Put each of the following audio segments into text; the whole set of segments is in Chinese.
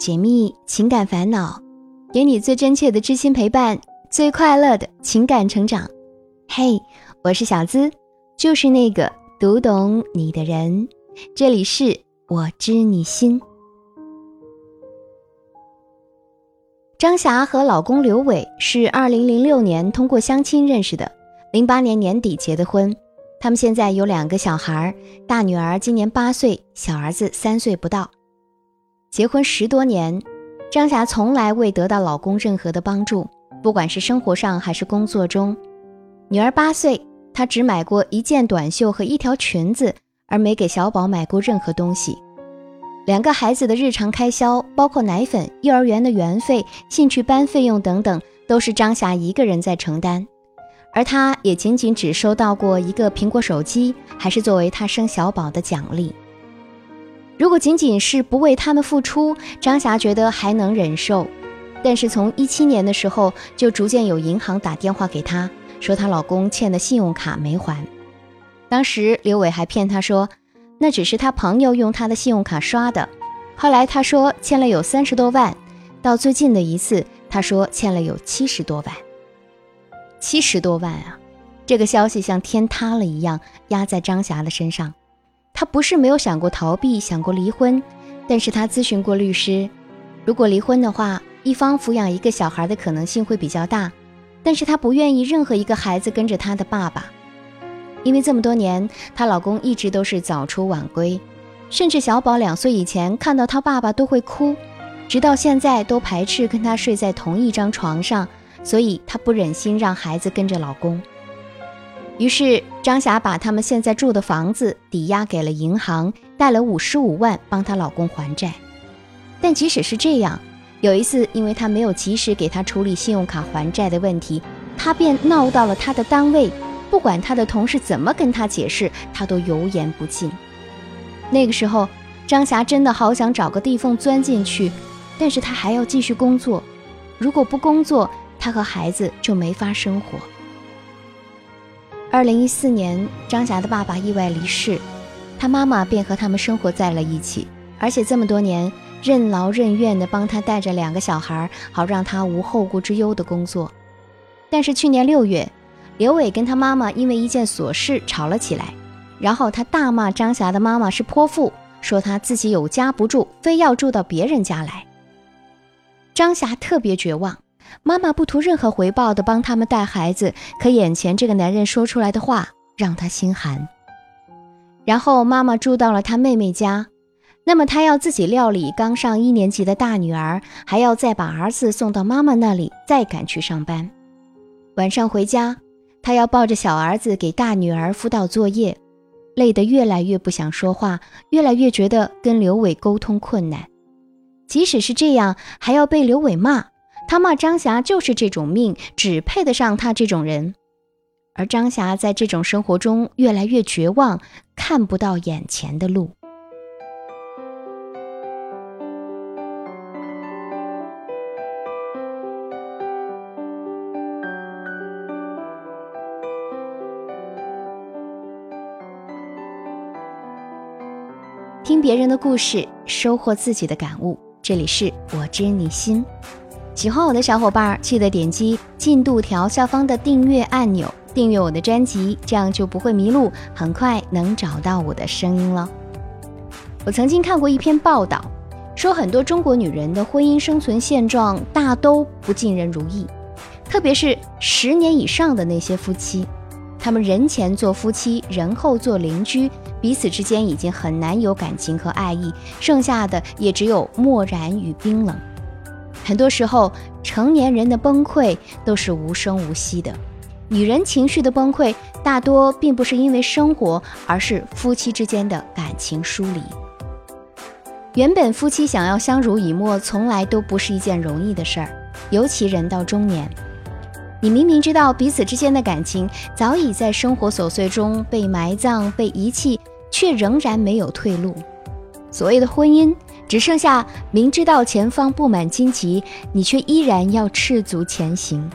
解密情感烦恼，给你最真切的知心陪伴，最快乐的情感成长。嘿，我是小资，就是那个读懂你的人。这里是我知你心。张霞和老公刘伟是二零零六年通过相亲认识的，零八年年底结的婚。他们现在有两个小孩，大女儿今年八岁，小儿子三岁不到。结婚十多年，张霞从来未得到老公任何的帮助，不管是生活上还是工作中。女儿八岁，她只买过一件短袖和一条裙子，而没给小宝买过任何东西。两个孩子的日常开销，包括奶粉、幼儿园的园费、兴趣班费用等等，都是张霞一个人在承担。而她也仅仅只收到过一个苹果手机，还是作为她生小宝的奖励。如果仅仅是不为他们付出，张霞觉得还能忍受。但是从一七年的时候，就逐渐有银行打电话给她，说她老公欠的信用卡没还。当时刘伟还骗她说，那只是他朋友用他的信用卡刷的。后来他说欠了有三十多万，到最近的一次，他说欠了有七十多万。七十多万啊！这个消息像天塌了一样压在张霞的身上。她不是没有想过逃避，想过离婚，但是她咨询过律师，如果离婚的话，一方抚养一个小孩的可能性会比较大。但是她不愿意任何一个孩子跟着她的爸爸，因为这么多年，她老公一直都是早出晚归，甚至小宝两岁以前看到他爸爸都会哭，直到现在都排斥跟他睡在同一张床上。所以她不忍心让孩子跟着老公，于是张霞把他们现在住的房子抵押给了银行，贷了五十五万帮她老公还债。但即使是这样，有一次因为她没有及时给他处理信用卡还债的问题，她便闹到了他的单位。不管他的同事怎么跟他解释，他都油盐不进。那个时候，张霞真的好想找个地缝钻进去，但是她还要继续工作。如果不工作，她和孩子就没法生活。二零一四年，张霞的爸爸意外离世，他妈妈便和他们生活在了一起，而且这么多年任劳任怨地帮他带着两个小孩，好让他无后顾之忧的工作。但是去年六月，刘伟跟他妈妈因为一件琐事吵了起来，然后他大骂张霞的妈妈是泼妇，说他自己有家不住，非要住到别人家来。张霞特别绝望。妈妈不图任何回报的帮他们带孩子，可眼前这个男人说出来的话让她心寒。然后妈妈住到了她妹妹家，那么她要自己料理刚上一年级的大女儿，还要再把儿子送到妈妈那里，再赶去上班。晚上回家，她要抱着小儿子给大女儿辅导作业，累得越来越不想说话，越来越觉得跟刘伟沟通困难。即使是这样，还要被刘伟骂。他骂张霞就是这种命，只配得上他这种人。而张霞在这种生活中越来越绝望，看不到眼前的路。听别人的故事，收获自己的感悟。这里是我知你心。喜欢我的小伙伴，记得点击进度条下方的订阅按钮，订阅我的专辑，这样就不会迷路，很快能找到我的声音了。我曾经看过一篇报道，说很多中国女人的婚姻生存现状大都不尽人如意，特别是十年以上的那些夫妻，他们人前做夫妻，人后做邻居，彼此之间已经很难有感情和爱意，剩下的也只有漠然与冰冷。很多时候，成年人的崩溃都是无声无息的。女人情绪的崩溃，大多并不是因为生活，而是夫妻之间的感情疏离。原本夫妻想要相濡以沫，从来都不是一件容易的事儿。尤其人到中年，你明明知道彼此之间的感情早已在生活琐碎中被埋葬、被遗弃，却仍然没有退路。所谓的婚姻。只剩下明知道前方布满荆棘，你却依然要赤足前行。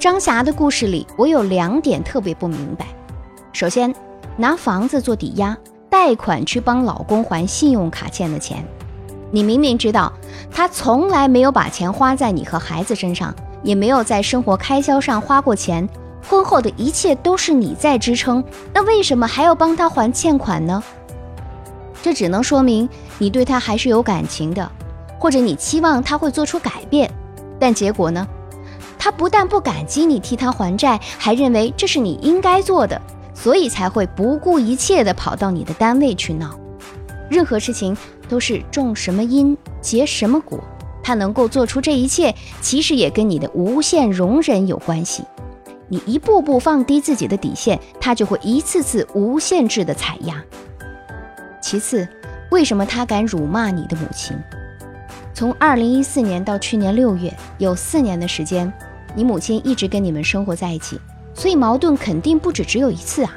张霞的故事里，我有两点特别不明白：首先，拿房子做抵押，贷款去帮老公还信用卡欠的钱。你明明知道他从来没有把钱花在你和孩子身上，也没有在生活开销上花过钱，婚后的一切都是你在支撑，那为什么还要帮他还欠款呢？这只能说明你对他还是有感情的，或者你期望他会做出改变，但结果呢？他不但不感激你替他还债，还认为这是你应该做的，所以才会不顾一切地跑到你的单位去闹。任何事情都是种什么因结什么果，他能够做出这一切，其实也跟你的无限容忍有关系。你一步步放低自己的底线，他就会一次次无限制的踩压。其次，为什么他敢辱骂你的母亲？从二零一四年到去年六月，有四年的时间。你母亲一直跟你们生活在一起，所以矛盾肯定不止只有一次啊。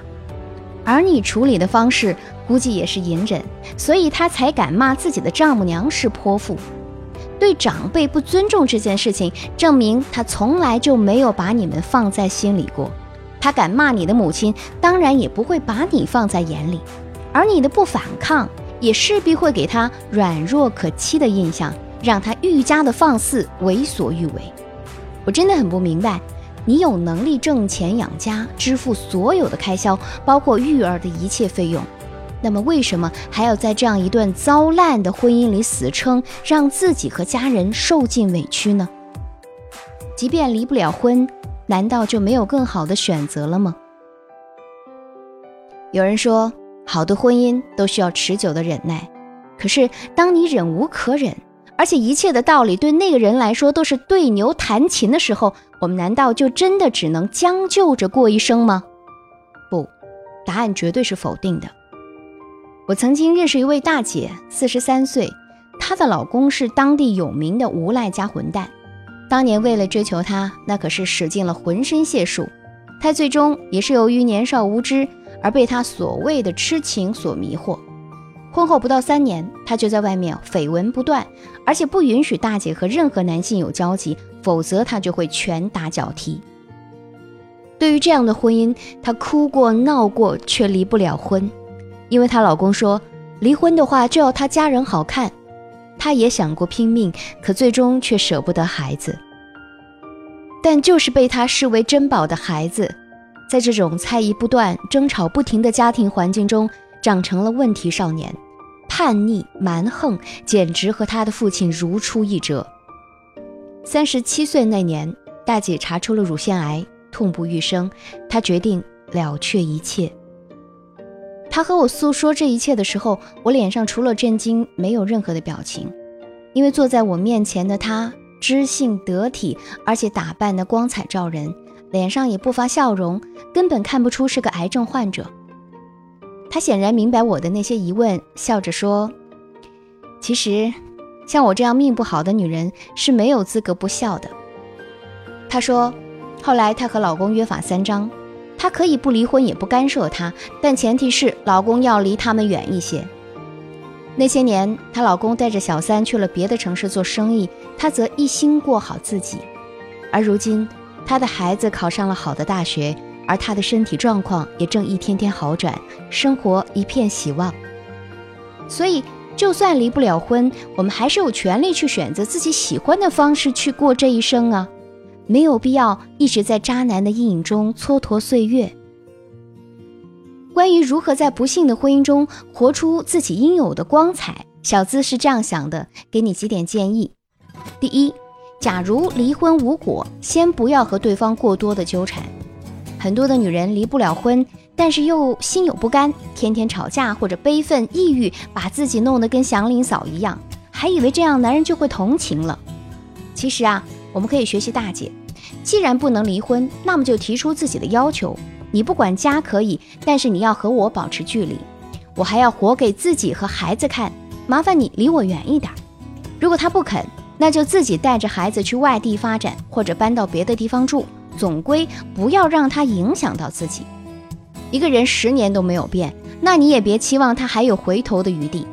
而你处理的方式估计也是隐忍，所以他才敢骂自己的丈母娘是泼妇。对长辈不尊重这件事情，证明他从来就没有把你们放在心里过。他敢骂你的母亲，当然也不会把你放在眼里。而你的不反抗，也势必会给他软弱可欺的印象，让他愈加的放肆为所欲为。我真的很不明白，你有能力挣钱养家，支付所有的开销，包括育儿的一切费用，那么为什么还要在这样一段糟烂的婚姻里死撑，让自己和家人受尽委屈呢？即便离不了婚，难道就没有更好的选择了吗？有人说，好的婚姻都需要持久的忍耐，可是当你忍无可忍。而且一切的道理对那个人来说都是对牛弹琴的时候，我们难道就真的只能将就着过一生吗？不，答案绝对是否定的。我曾经认识一位大姐，四十三岁，她的老公是当地有名的无赖加混蛋，当年为了追求她，那可是使尽了浑身解数。她最终也是由于年少无知而被他所谓的痴情所迷惑。婚后不到三年，他就在外面绯闻不断，而且不允许大姐和任何男性有交集，否则他就会拳打脚踢。对于这样的婚姻，她哭过闹过，却离不了婚，因为她老公说离婚的话就要她家人好看。她也想过拼命，可最终却舍不得孩子。但就是被他视为珍宝的孩子，在这种猜疑不断、争吵不停的家庭环境中。长成了问题少年，叛逆蛮横，简直和他的父亲如出一辙。三十七岁那年，大姐查出了乳腺癌，痛不欲生，她决定了却一切。她和我诉说这一切的时候，我脸上除了震惊，没有任何的表情，因为坐在我面前的她知性得体，而且打扮的光彩照人，脸上也不乏笑容，根本看不出是个癌症患者。他显然明白我的那些疑问，笑着说：“其实，像我这样命不好的女人是没有资格不孝的。”她说：“后来她和老公约法三章，她可以不离婚，也不干涉他，但前提是老公要离他们远一些。那些年，她老公带着小三去了别的城市做生意，她则一心过好自己。而如今，她的孩子考上了好的大学。”而他的身体状况也正一天天好转，生活一片希望。所以，就算离不了婚，我们还是有权利去选择自己喜欢的方式去过这一生啊！没有必要一直在渣男的阴影中蹉跎岁月。关于如何在不幸的婚姻中活出自己应有的光彩，小资是这样想的，给你几点建议：第一，假如离婚无果，先不要和对方过多的纠缠。很多的女人离不了婚，但是又心有不甘，天天吵架或者悲愤抑郁，把自己弄得跟祥林嫂一样，还以为这样男人就会同情了。其实啊，我们可以学习大姐，既然不能离婚，那么就提出自己的要求。你不管家可以，但是你要和我保持距离，我还要活给自己和孩子看。麻烦你离我远一点。如果他不肯，那就自己带着孩子去外地发展，或者搬到别的地方住。总归不要让他影响到自己。一个人十年都没有变，那你也别期望他还有回头的余地。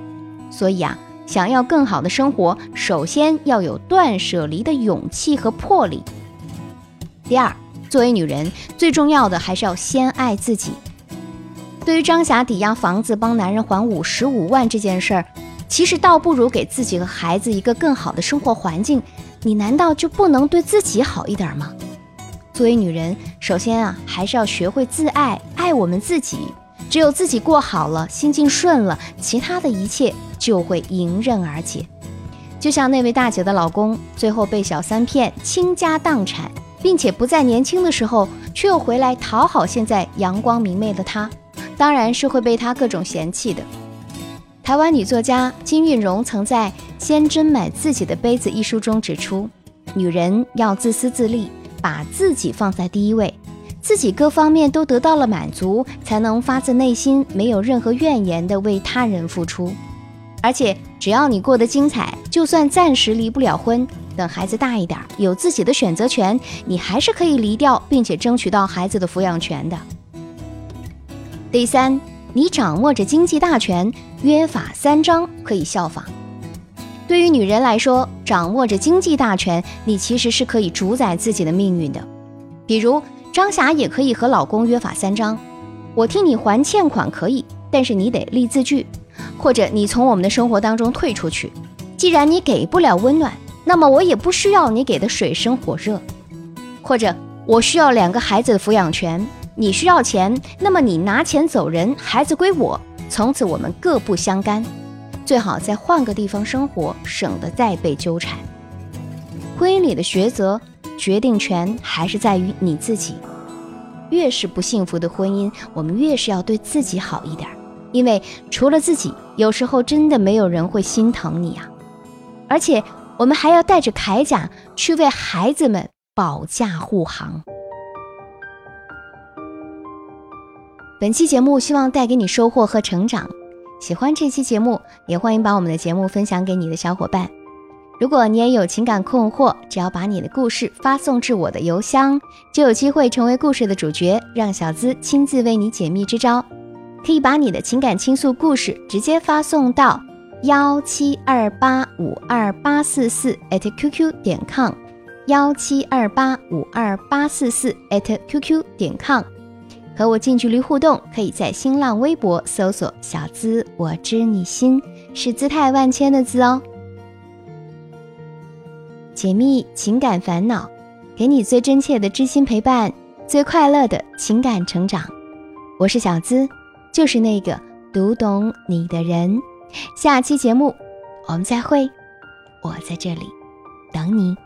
所以啊，想要更好的生活，首先要有断舍离的勇气和魄力。第二，作为女人，最重要的还是要先爱自己。对于张霞抵押房子帮男人还五十五万这件事儿，其实倒不如给自己和孩子一个更好的生活环境。你难道就不能对自己好一点吗？作为女人，首先啊，还是要学会自爱，爱我们自己。只有自己过好了，心境顺了，其他的一切就会迎刃而解。就像那位大姐的老公，最后被小三骗，倾家荡产，并且不再年轻的时候，却又回来讨好现在阳光明媚的他。当然是会被他各种嫌弃的。台湾女作家金韵荣曾在《先斟满自己的杯子》一书中指出，女人要自私自利，把自己放在第一位，自己各方面都得到了满足，才能发自内心、没有任何怨言的为他人付出。而且，只要你过得精彩，就算暂时离不了婚，等孩子大一点，有自己的选择权，你还是可以离掉，并且争取到孩子的抚养权的。第三，你掌握着经济大权，约法三章可以效仿。对于女人来说，掌握着经济大权，你其实是可以主宰自己的命运的。比如张霞也可以和老公约法三章：我替你还欠款可以，但是你得立字据；或者你从我们的生活当中退出去。既然你给不了温暖，那么我也不需要你给的水深火热；或者我需要两个孩子的抚养权。你需要钱，那么你拿钱走人，孩子归我，从此我们各不相干。最好再换个地方生活，省得再被纠缠。婚姻里的抉择，决定权还是在于你自己。越是不幸福的婚姻，我们越是要对自己好一点，因为除了自己，有时候真的没有人会心疼你啊。而且，我们还要带着铠甲去为孩子们保驾护航。本期节目希望带给你收获和成长。喜欢这期节目，也欢迎把我们的节目分享给你的小伙伴。如果你也有情感困惑，只要把你的故事发送至我的邮箱，就有机会成为故事的主角，让小资亲自为你解密支招。可以把你的情感倾诉故事直接发送到幺七二八五二八四四 @QQ 点 com，幺七二八五二八四四 @QQ 点 com。和我近距离互动，可以在新浪微博搜索“小资我知你心”，是姿态万千的“资”哦。解密情感烦恼，给你最真切的知心陪伴，最快乐的情感成长。我是小资，就是那个读懂你的人。下期节目我们再会，我在这里等你。